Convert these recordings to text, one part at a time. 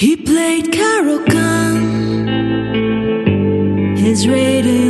He played Carol Gun. His rating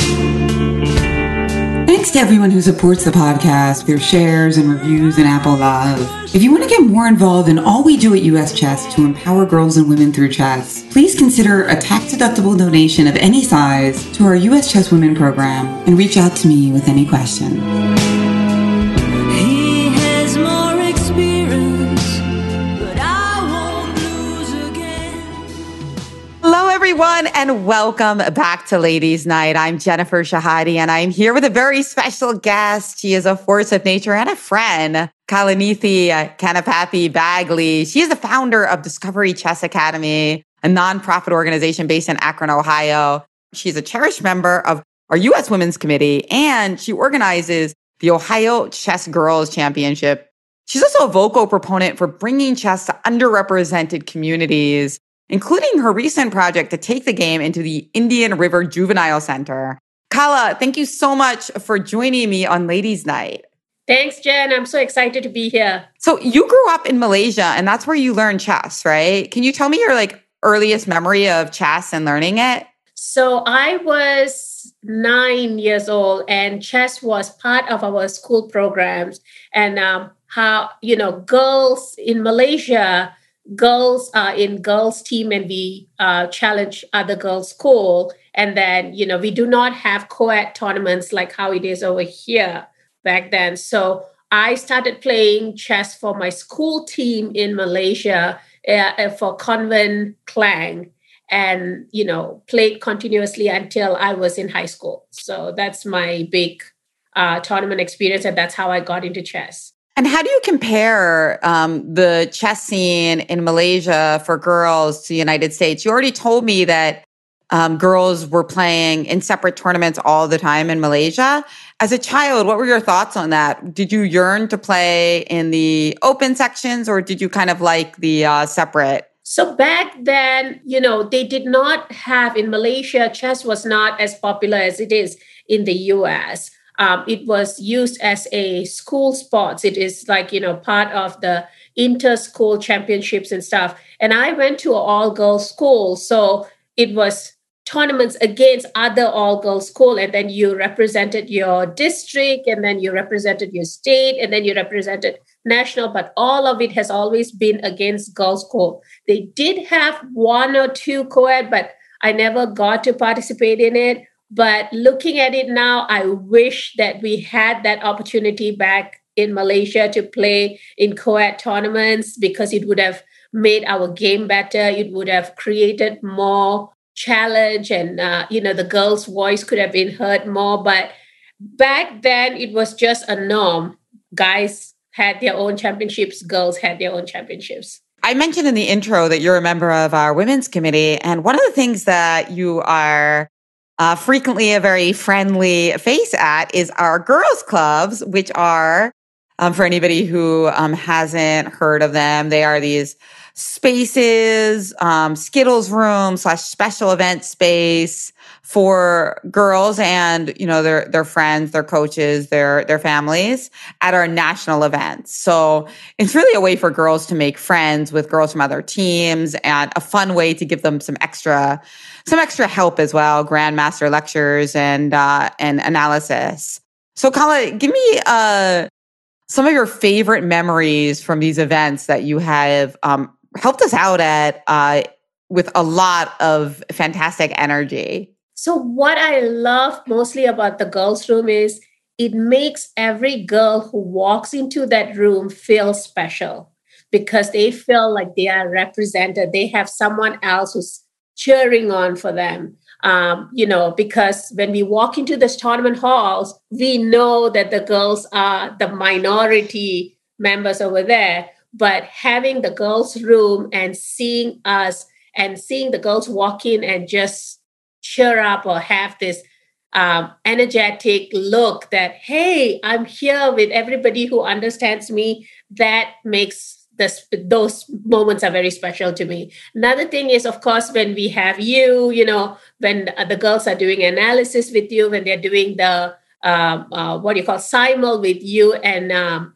Thanks to everyone who supports the podcast through shares and reviews and Apple Love. If you want to get more involved in all we do at US Chess to empower girls and women through chess, please consider a tax-deductible donation of any size to our US Chess Women program and reach out to me with any questions. Everyone, and welcome back to Ladies Night. I'm Jennifer Shahade, and I'm here with a very special guest. She is a force of nature and a friend, Kalanithi Kanapathy Bagley. She is the founder of Discovery Chess Academy, a nonprofit organization based in Akron, Ohio. She's a cherished member of our U.S. Women's Committee, and she organizes the Ohio Chess Girls Championship. She's also a vocal proponent for bringing chess to underrepresented communities including her recent project to take the game into the Indian River Juvenile Center. Kala, thank you so much for joining me on Ladies Night. Thanks, Jen. I'm so excited to be here. So you grew up in Malaysia and that's where you learned chess, right? Can you tell me your like earliest memory of chess and learning it? So I was nine years old, and chess was part of our school programs. And um, how you know, girls in Malaysia, girls are in girls' team, and we uh, challenge other girls' school. And then you know, we do not have co-ed tournaments like how it is over here back then. So I started playing chess for my school team in Malaysia uh, for Convent Klang and you know played continuously until i was in high school so that's my big uh, tournament experience and that's how i got into chess And how do you compare um, the chess scene in Malaysia for girls to the United States? You already told me that um, girls were playing in separate tournaments all the time in Malaysia. As a child, what were your thoughts on that? Did you yearn to play in the open sections or did you kind of like the uh, separate? so back then you know they did not have in malaysia chess was not as popular as it is in the us um, it was used as a school sports it is like you know part of the inter-school championships and stuff. And i went to an all-girls school. So it was tournaments against other all-girls school. And then you represented your district and then you represented your state and then you represented national. But all of it has always been against girls school. They did have one or two co-ed but i never got to participate in it but looking at it now i wish that we had that opportunity back in malaysia to play in co-ed tournaments because it would have made our game better. It would have created more challenge and uh, you know the girls voice could have been heard more. But back then it was just a norm. Guys had their own championships girls had their own championships. I mentioned in the intro that you're a member of our women's committee. And one of the things that you are uh, frequently a very friendly face at is our girls' clubs, which are, um, for anybody who um, hasn't heard of them, they are these spaces, um, Skittles room slash special event space for girls and you know their their friends, their coaches, their their families at our national events. So it's really a way for girls to make friends with girls from other teams and a fun way to give them some extra some extra help as well, grandmaster lectures and uh, and analysis. So Kala, give me uh, some of your favorite memories from these events that you have um, helped us out at uh, with a lot of fantastic energy. So, what I love mostly about the girls' room is it makes every girl who walks into that room feel special because they feel like they are represented. They have someone else who's cheering on for them. Um, you know, because when we walk into the tournament halls, we know that the girls are the minority members over there. But having the girls' room and seeing us and seeing the girls walk in and just cheer up or have this um, energetic look that, hey, I'm here with everybody who understands me, that makes this, those moments are very special to me. Another thing is, of course, when we have you, you know, when the girls are doing analysis with you, when they're doing the um, uh, what do you call simul with you and um,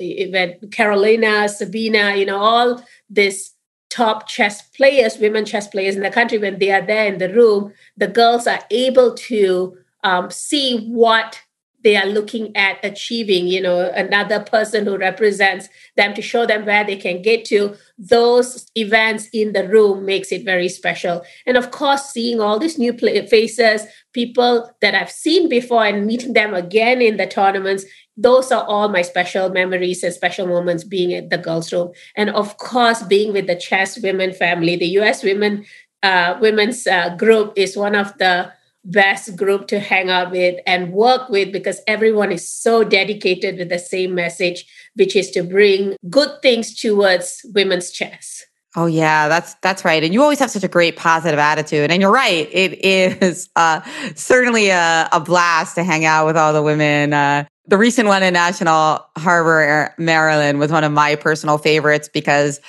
Carolina, Sabina, you know, all this top chess players, women chess players in the country, when they are there in the room, the girls are able to um, see what they are looking at achieving, you know, another person who represents them to show them where they can get to. Those events in the room makes it very special. And of course, seeing all these new faces, people that I've seen before and meeting them again in the tournaments, those are all my special memories and special moments being at the girls' room. And of course, being with the chess women family, the US women uh, women's uh, group is one of the best group to hang out with and work with because everyone is so dedicated with the same message, which is to bring good things towards women's chess. Oh yeah, that's that's right. And you always have such a great positive attitude. And you're right, it is uh, certainly a, a, blast to hang out with all the women. Uh, the recent one in National Harbor, Maryland, was one of my personal favorites because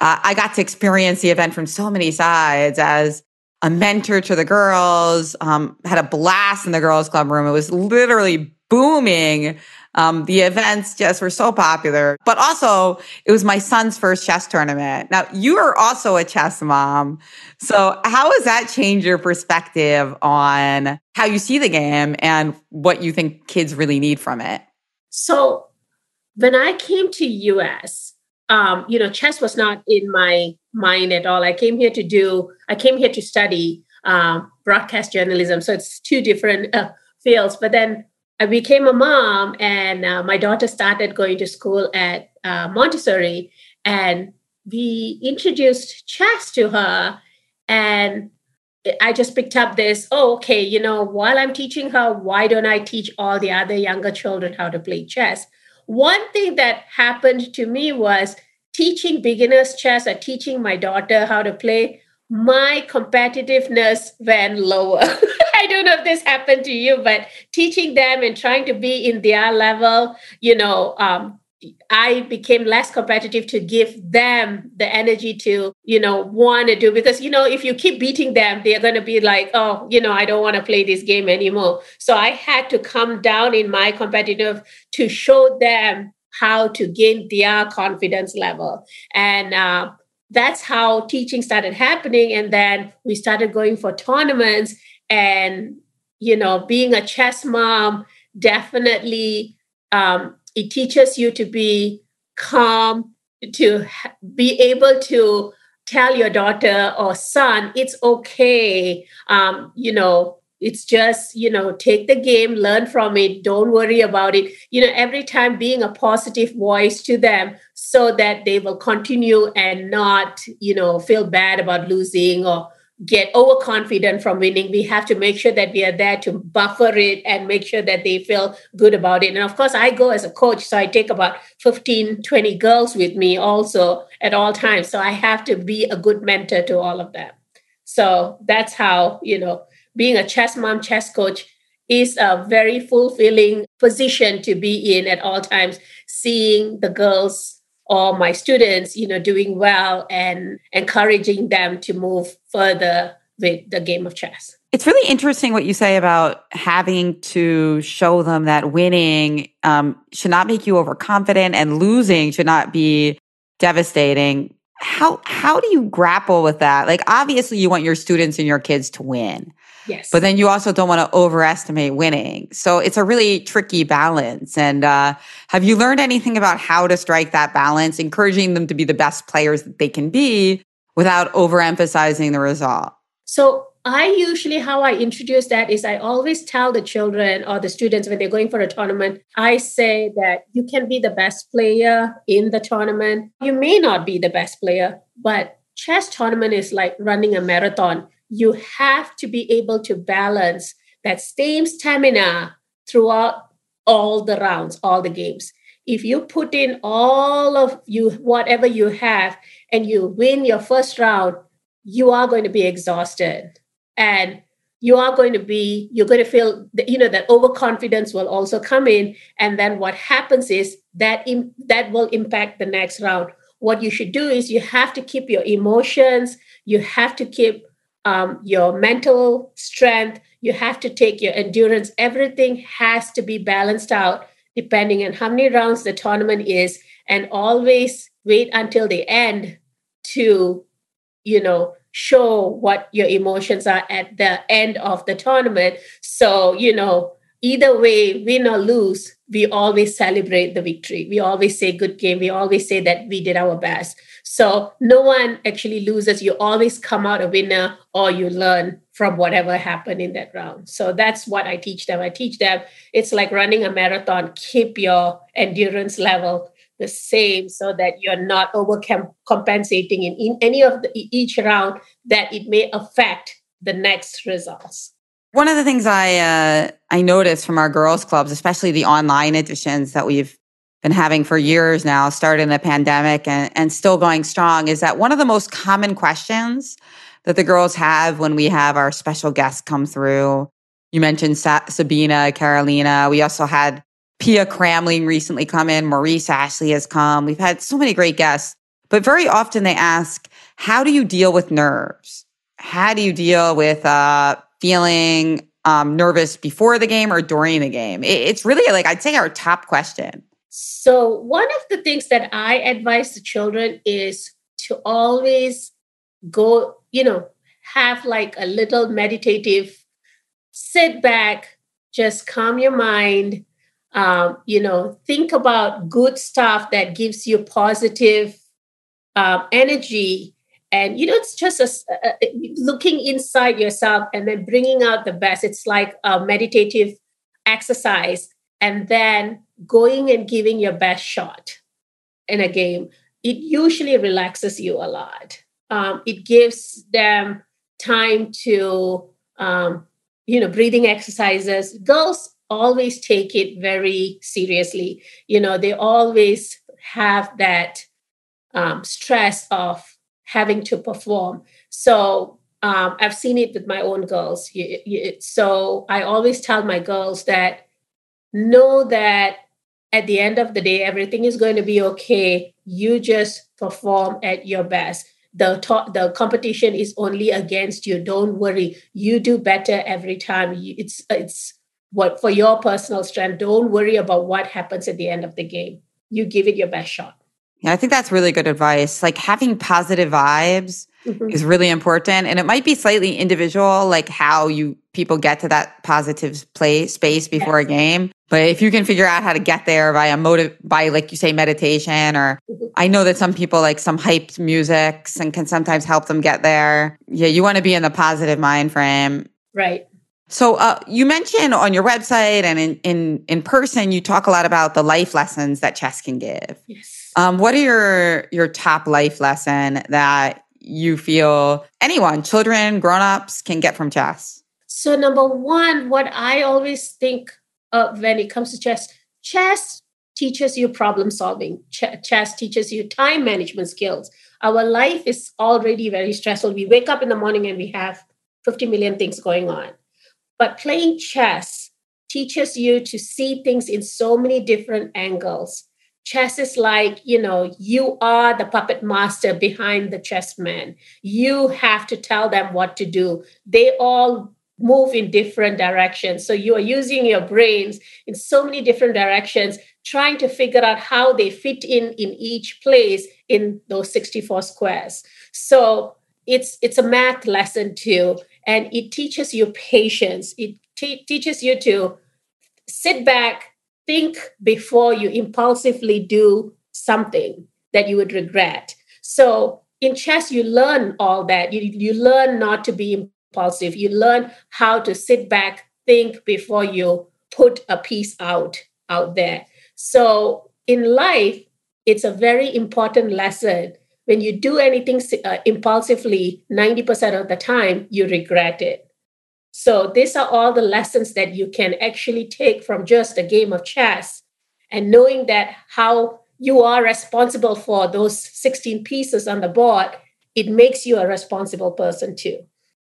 uh, I got to experience the event from so many sides as a mentor to the girls, um, had a blast in the girls' club room. It was literally booming. Um, the events just were so popular, but also it was my son's first chess tournament. Now you are also a chess mom. So how has that changed your perspective on how you see the game and what you think kids really need from it? So when I came to US, um, you know, chess was not in my mind at all. I came here to do, I came here to study um, broadcast journalism. So it's two different uh, fields. But then I became a mom, and uh, my daughter started going to school at uh, Montessori, and we introduced chess to her. And I just picked up this, oh, okay, you know, while I'm teaching her, why don't I teach all the other younger children how to play chess? One thing that happened to me was teaching beginners chess or teaching my daughter how to play, my competitiveness went lower. I don't know if this happened to you, but teaching them and trying to be in their level, you know, um, I became less competitive to give them the energy to, you know, want to do because, you know, if you keep beating them, they're going to be like, oh, you know, I don't want to play this game anymore. So I had to come down in my competitive to show them how to gain their confidence level. And uh, that's how teaching started happening. And then we started going for tournaments and, you know, being a chess mom definitely um, it teaches you to be calm, to be able to tell your daughter or son, it's okay. Um, you know, it's just, you know, take the game, learn from it, don't worry about it. You know, every time being a positive voice to them so that they will continue and not, you know, feel bad about losing or get overconfident from winning. We have to make sure that we are there to buffer it and make sure that they feel good about it. And of course, I go as a coach, so I take about 15, 20 girls with me also at all times. So I have to be a good mentor to all of them. So that's how, you know, being a chess mom, chess coach is a very fulfilling position to be in at all times, seeing the girls or my students, you know, doing well and encouraging them to move further with the game of chess. It's really interesting what you say about having to show them that winning um, should not make you overconfident and losing should not be devastating. How how do you grapple with that? Like obviously you want your students and your kids to win. Yes. But then you also don't want to overestimate winning. So it's a really tricky balance. And uh, have you learned anything about how to strike that balance, encouraging them to be the best players that they can be without overemphasizing the result? So I usually, how I introduce that is I always tell the children or the students when they're going for a tournament, I say that you can be the best player in the tournament. You may not be the best player, but chess tournament is like running a marathon. You have to be able to balance that same stamina throughout all the rounds, all the games. If you put in all of you, whatever you have, and you win your first round, you are going to be exhausted. And you are going to be, you're going to feel, you know, that overconfidence will also come in. And then what happens is that Im- that will impact the next round. What you should do is you have to keep your emotions, you have to keep um, your mental strength, you have to take your endurance. Everything has to be balanced out depending on how many rounds the tournament is, and always wait until the end to, you know, show what your emotions are at the end of the tournament. So, you know, either way, win or lose, we always celebrate the victory. We always say good game. We always say that we did our best. So no one actually loses. You always come out a winner or you learn from whatever happened in that round. So that's what I teach them. I teach them it's like running a marathon. Keep your endurance level the same so that you're not overcompensating in, in any of the, each round that it may affect the next results. One of the things I uh, I noticed from our girls clubs, especially the online editions that we've been having for years now, started in the pandemic and, and still going strong, is that one of the most common questions that the girls have when we have our special guests come through. You mentioned Sa- Sabina, Carolina. We also had Pia Cramling recently come in. Maurice Ashley has come. We've had so many great guests, but very often they ask, how do you deal with nerves? How do you deal with uh, feeling um, nervous before the game or during the game? It, it's really like, I'd say our top question. So, one of the things that I advise the children is to always go, you know, have like a little meditative sit back, just calm your mind, um, you know, think about good stuff that gives you positive um, energy. And, you know, it's just a, looking inside yourself and then bringing out the best. It's like a meditative exercise and then going and giving your best shot in a game. It usually relaxes you a lot. Um, it gives them time to, um, you know, breathing exercises. Girls always take it very seriously. You know, they always have that um, stress of having to perform. So um, I've seen it with my own girls. So I always tell my girls that know that at the end of the day, everything is going to be okay. You just perform at your best. The, the competition is only against you. Don't worry. You do better every time. It's it's what for your personal strength. Don't worry about what happens at the end of the game. You give it your best shot. Yeah, I think that's really good advice. Like having positive vibes mm-hmm. is really important. And it might be slightly individual, like how you people get to that positive play space before yes. a game. But if you can figure out how to get there by a motive by like you say meditation or mm-hmm. I know that some people like some hyped musics and can sometimes help them get there. Yeah, you want to be in the positive mind frame. Right. So uh, you mentioned on your website and in, in in person, you talk a lot about the life lessons that chess can give. Yes. Um, what are your your top life lesson that you feel anyone, children, grown-ups, can get from chess? So number one, what I always think of when it comes to chess, chess teaches you problem solving. Ch- chess teaches you time management skills. Our life is already very stressful. We wake up in the morning and we have 50 million things going on but playing chess teaches you to see things in so many different angles. Chess is like, you know, you are the puppet master behind the chessmen. You have to tell them what to do. They all move in different directions. So you are using your brains in so many different directions, trying to figure out how they fit in in each place in those 64 squares. So it's it's a math lesson too and it teaches you patience it teaches you to sit back think before you impulsively do something that you would regret so in chess you learn all that you, you learn not to be impulsive. You learn how to sit back, think before you put a piece out out there. So in life, it's a very important lesson. When you do anything uh, impulsively, 90% of the time, you regret it. So these are all the lessons that you can actually take from just a game of chess and knowing that how you are responsible for those 16 pieces on the board, it makes you a responsible person too.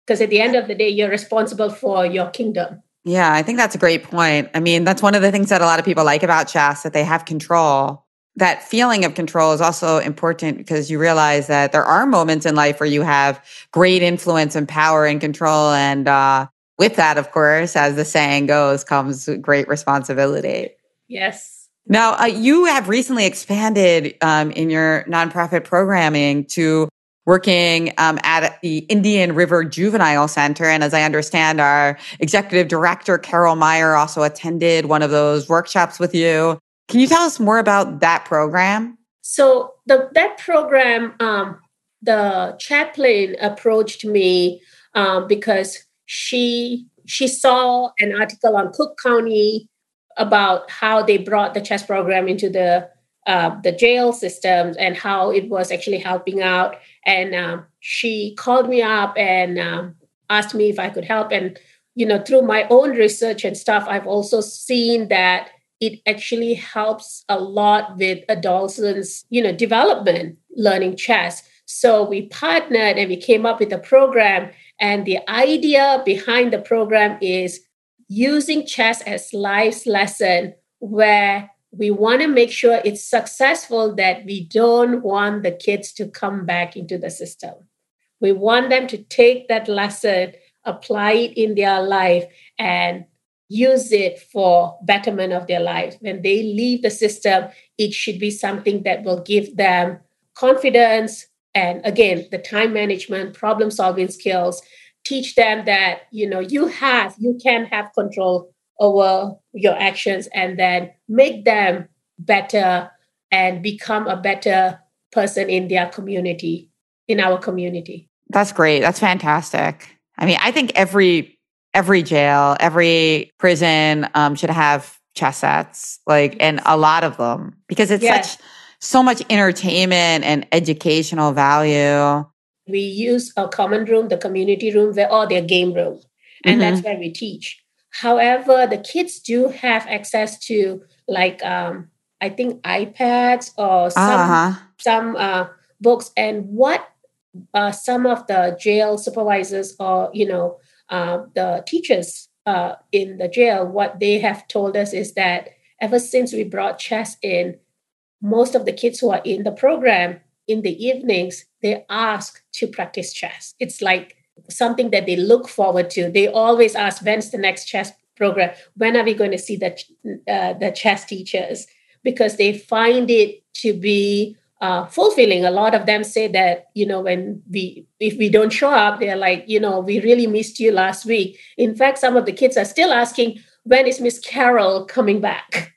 Because at the end of the day, you're responsible for your kingdom. Yeah, I think that's a great point. I mean, that's one of the things that a lot of people like about chess that they have control. That feeling of control is also important because you realize that there are moments in life where you have great influence and power and control. And uh, with that, of course, as the saying goes, comes great responsibility. Yes. Now, uh, you have recently expanded um, in your nonprofit programming to working um, at the Indian River Juvenile Center. And as I understand, our executive director, Carol Meyer, also attended one of those workshops with you. Can you tell us more about that program? So, the, that program, um, the chaplain approached me um, because she she saw an article on Cook County about how they brought the chess program into the uh, the jail systems and how it was actually helping out. And um, she called me up and um, asked me if I could help. And you know, through my own research and stuff, I've also seen that it actually helps a lot with adolescents, you know, development learning chess. So we partnered and we came up with a program. And the idea behind the program is using chess as life's lesson where we want to make sure it's successful that we don't want the kids to come back into the system. We want them to take that lesson, apply it in their life, and use it for betterment of their life. When they leave the system, it should be something that will give them confidence and again, the time management, problem solving skills, teach them that, you know, you have, you can have control over your actions and then make them better and become a better person in their community, in our community. That's great. That's fantastic. I mean, I think every every jail, every prison um, should have chess sets, like, and a lot of them because it's yes. such so much entertainment and educational value. We use a common room, the community room, where or their game room, and mm-hmm. that's where we teach. However, the kids do have access to like um, I think iPads or some uh-huh. some uh, books. And what uh, some of the jail supervisors or you know uh, the teachers uh, in the jail, what they have told us is that ever since we brought chess in, most of the kids who are in the program in the evenings they ask to practice chess. It's like something that they look forward to. They always ask, when's the next chess program? When are we going to see the, uh, the chess teachers? Because they find it to be uh, fulfilling. A lot of them say that, you know, when we, if we don't show up, they're like, you know, we really missed you last week. In fact, some of the kids are still asking, when is Miss Carol coming back?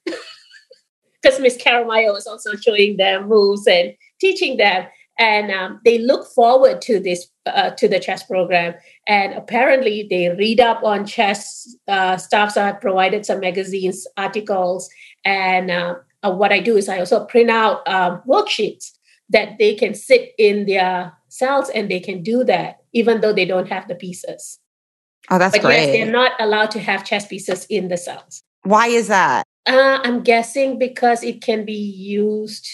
Because Miss Meyer was also showing them moves and teaching them. And um, they look forward to this uh, to the chess program. And apparently they read up on chess uh, stuff so i provided some magazines articles. And uh, uh, what i do is i also print out um, worksheets that they can sit in their cells and they can do that even though they don't have the pieces. Oh that's but great yes, they're not allowed to have chess pieces in the cells. Why is that uh, i'm guessing because it can be used.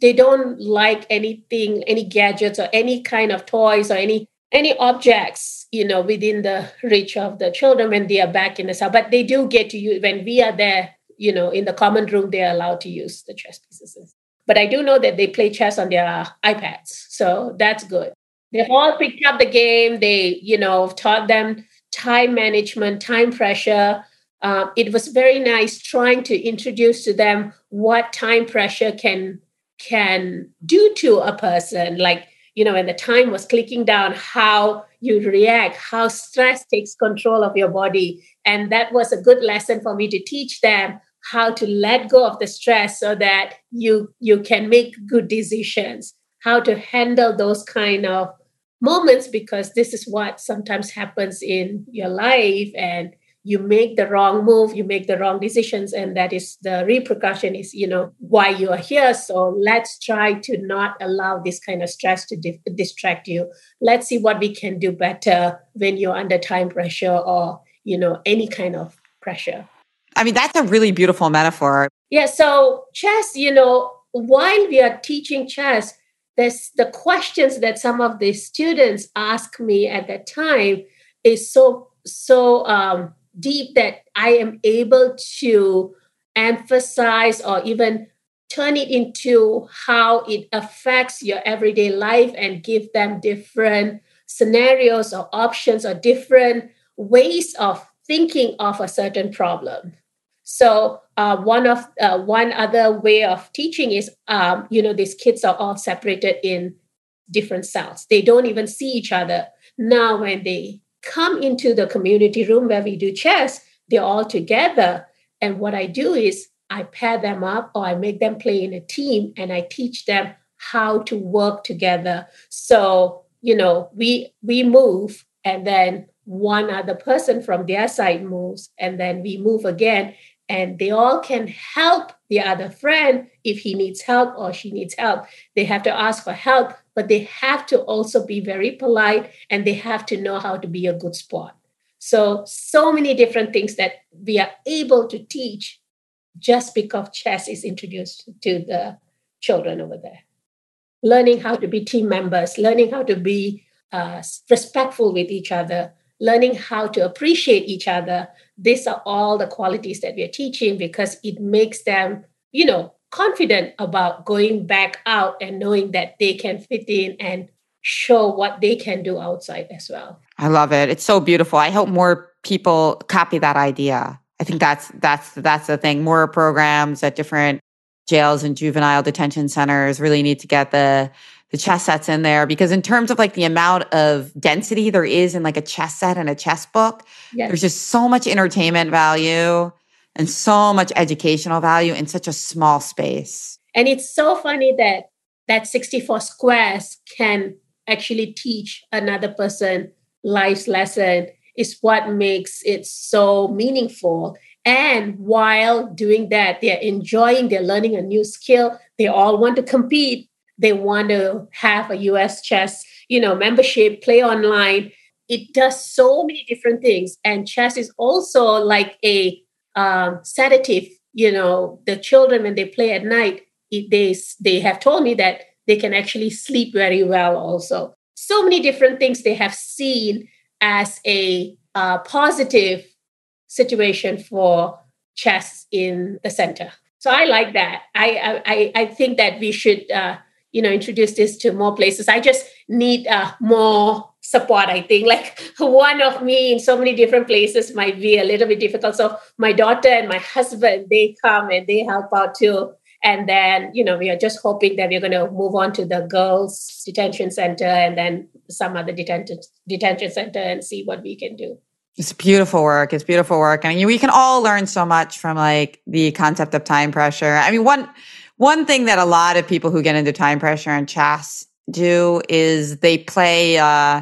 They don't like anything any gadgets or any kind of toys or any any objects you know within the reach of the children when they are back in the cell. But they do get to use when we are there you know in the common room they're allowed to use the chess pieces. But i do know that they play chess on their ipads so that's good. They've all picked up the game. They you know taught them time management time pressure um, it was very nice trying to introduce to them what time pressure can can do to a person. Like you know when the time was clicking down how you react how stress takes control of your body. And that was a good lesson for me to teach them how to let go of the stress so that you you can make good decisions how to handle those kind of moments because this is what sometimes happens in your life and you make the wrong move you make the wrong decisions and that is the repercussion is you know why you are here. So let's try to not allow this kind of stress to di- distract you. Let's see what we can do better when you're under time pressure or you know any kind of pressure. I mean that's a really beautiful metaphor. Yeah so chess you know while we are teaching chess there's the questions that some of the students ask me at that time is so so um, deep that I am able to emphasize or even turn it into how it affects your everyday life and give them different scenarios or options or different ways of thinking of a certain problem. So uh, one of uh, one other way of teaching is, um, you know, these kids are all separated in different cells. They don't even see each other. Now, when they come into the community room where we do chess, they're all together. And what I do is I pair them up or I make them play in a team and I teach them how to work together. So, you know, we we move and then one other person from their side moves and then we move again and they all can help the other friend if he needs help or she needs help. They have to ask for help but they have to also be very polite and they have to know how to be a good sport. So, so many different things that we are able to teach just because chess is introduced to the children over there. Learning how to be team members, learning how to be uh, respectful with each other, learning how to appreciate each other. These are all the qualities that we are teaching because it makes them, you know, confident about going back out and knowing that they can fit in and show what they can do outside as well. I love it. It's so beautiful. I hope more people copy that idea. I think that's that's that's the thing. More programs at different jails and juvenile detention centers really need to get the the chess sets in there because in terms of like the amount of density there is in like a chess set and a chess book, yes. there's just so much entertainment value and so much educational value in such a small space. And it's so funny that that 64 squares can actually teach another person life's lesson is what makes it so meaningful. And while doing that, they're enjoying, they're learning a new skill. They all want to compete. They want to have a US chess, you know, membership, play online. It does so many different things. And chess is also like a um, sedative. You know, the children when they play at night, it, they they have told me that they can actually sleep very well. Also, so many different things they have seen as a uh, positive situation for chess in the center. So I like that. I I I think that we should uh, you know introduce this to more places. I just need uh, more support i think. Like one of me in so many different places might be a little bit difficult. So my daughter and my husband they come and they help out too. And then you know we are just hoping that we're going to move on to the girls detention center and then some other detention detention center and see what we can do. It's beautiful work. It's beautiful work. I mean, we can all learn so much from like the concept of time pressure. I mean one one thing that a lot of people who get into time pressure and chess do is they play uh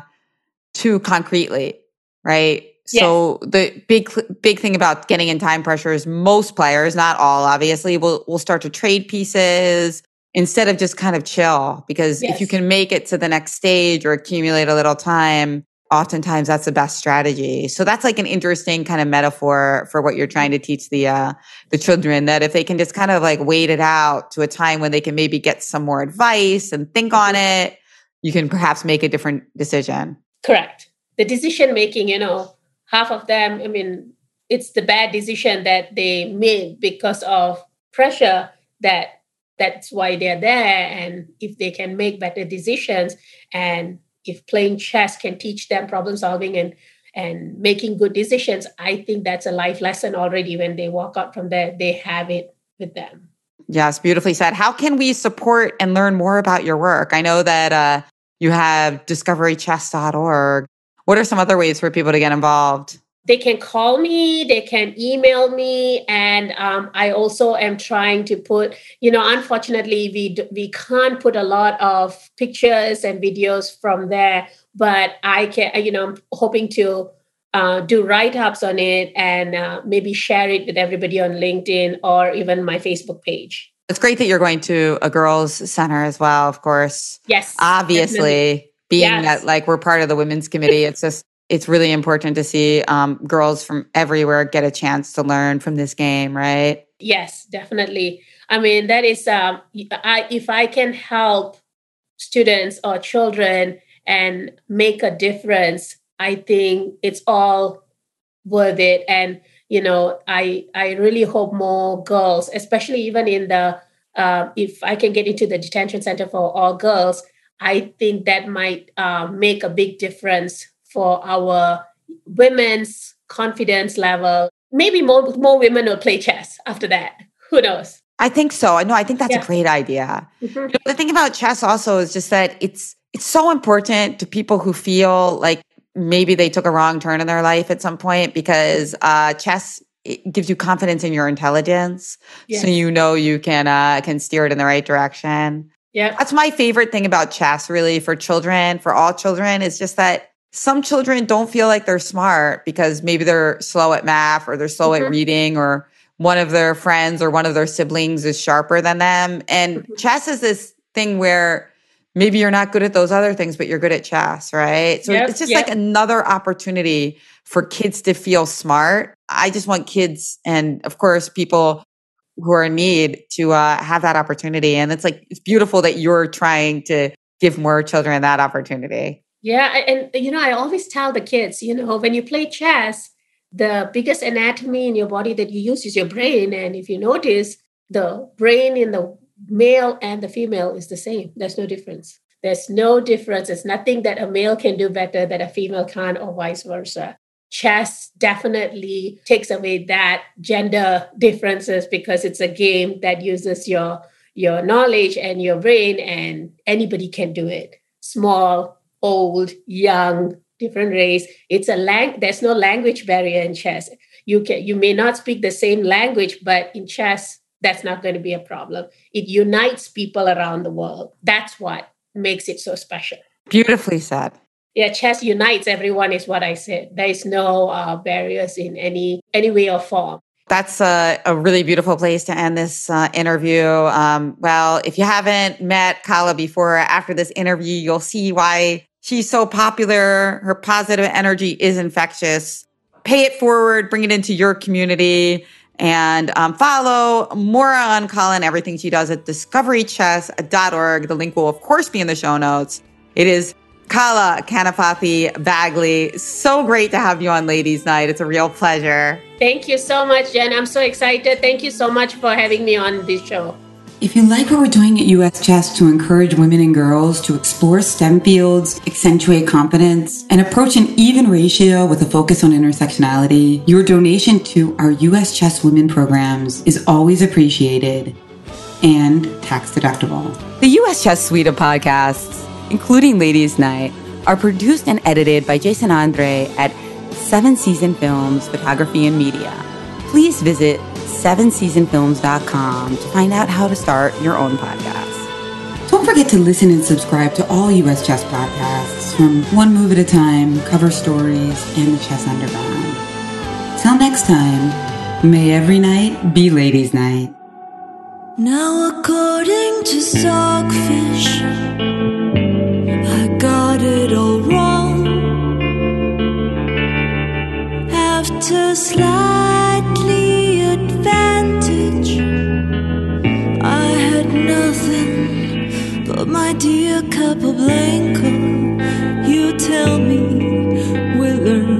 too concretely, right? Yes. So the big big thing about getting in time pressure is most players, not all obviously, will will start to trade pieces instead of just kind of chill because yes. if you can make it to the next stage or accumulate a little time, oftentimes that's the best strategy. So that's like an interesting kind of metaphor for what you're trying to teach the uh the children that if they can just kind of like wait it out to a time when they can maybe get some more advice and think on mm-hmm. it, you can perhaps make a different decision. Correct. The decision making, you know, half of them, I mean, it's the bad decision that they made because of pressure that that's why they're there. And if they can make better decisions and if playing chess can teach them problem solving and and making good decisions, I think that's a life lesson already. When they walk out from there, they have it with them. Yes, beautifully said. How can we support and learn more about your work? I know that uh, you have discoverychess.org. What are some other ways for people to get involved? they can call me, they can email me, and um, I also am trying to put. You know, unfortunately, we we can't put a lot of pictures and videos from there, but I can. You know, I'm hoping to uh, do write ups on it and uh, maybe share it with everybody on LinkedIn or even my Facebook page. It's great that you're going to a girls' center as well, of course. Yes. Obviously, definitely. being yes. that like we're part of the women's committee, it's just it's really important to see um, girls from everywhere get a chance to learn from this game, right? Yes, definitely. I mean, that is um, I, if I can help students or children and make a difference I think it's all worth it. And you know, I I really hope more girls, especially even in the uh, if I can get into the detention center for all girls, I think that might uh, make a big difference for our women's confidence level. Maybe more more women will play chess after that. Who knows? I think so. I know. I think that's yeah. a great idea. Mm-hmm. You know, the thing about chess also is just that it's it's so important to people who feel like maybe they took a wrong turn in their life at some point because uh, chess gives you confidence in your intelligence, yes. so you know you can uh, can steer it in the right direction. Yeah, that's my favorite thing about chess. Really, for children, for all children, is just that some children don't feel like they're smart because maybe they're slow at math or they're slow mm-hmm. at reading or one of their friends or one of their siblings is sharper than them. And mm-hmm. chess is this thing where maybe you're not good at those other things, but you're good at chess, right? So yep, it's just yep. like another opportunity for kids to feel smart. I just want kids and, of course, people who are in need to uh, have that opportunity. And it's like, it's beautiful that you're trying to give more children that opportunity. Yeah. And, you know, I always tell the kids, you know, when you play chess, the biggest anatomy in your body that you use is your brain. And if you notice, the brain in the male and the female is the same. There's no difference. There's no difference. It's nothing that a male can do better that a female can, or vice versa. Chess definitely takes away that gender differences because it's a game that uses your your knowledge and your brain, and anybody can do it. Small, old, young, different race. It's a lang. There's no language barrier in chess. You can you may not speak the same language, but in chess that's not going to be a problem. It unites people around the world. That's what makes it so special. Beautifully said. Yeah, chess unites everyone is what I said. There is no uh, barriers in any any way or form. That's a, a really beautiful place to end this uh, interview. Um, well, if you haven't met Kala before, after this interview, you'll see why she's so popular. Her positive energy is infectious. Pay it forward, bring it into your community and um, follow more on Colin, everything she does at discoverychess.org. The link will, of course, be in the show notes. It is Kala Kanapathi Bagley. So great to have you on Ladies Night. It's a real pleasure. Thank you so much, Jen. I'm so excited. Thank you so much for having me on this show. If you like what we're doing at US Chess to encourage women and girls to explore STEM fields, accentuate competence, and approach an even ratio with a focus on intersectionality, your donation to our US Chess Women programs is always appreciated and tax deductible. The US Chess suite of podcasts, including Ladies Night, are produced and edited by Jason Andre at Seven Season Films, Photography and Media. Please visit sevenseasonfilms.com to find out how to start your own podcast. Don't forget to listen and subscribe to all U.S. chess podcasts from One Move at a Time, Cover Stories, and The Chess Underground. Till next time, may every night be ladies' night. Now, according to Stockfish, I got it all wrong. After slightly my dear Capablanca. You tell me we'll learn.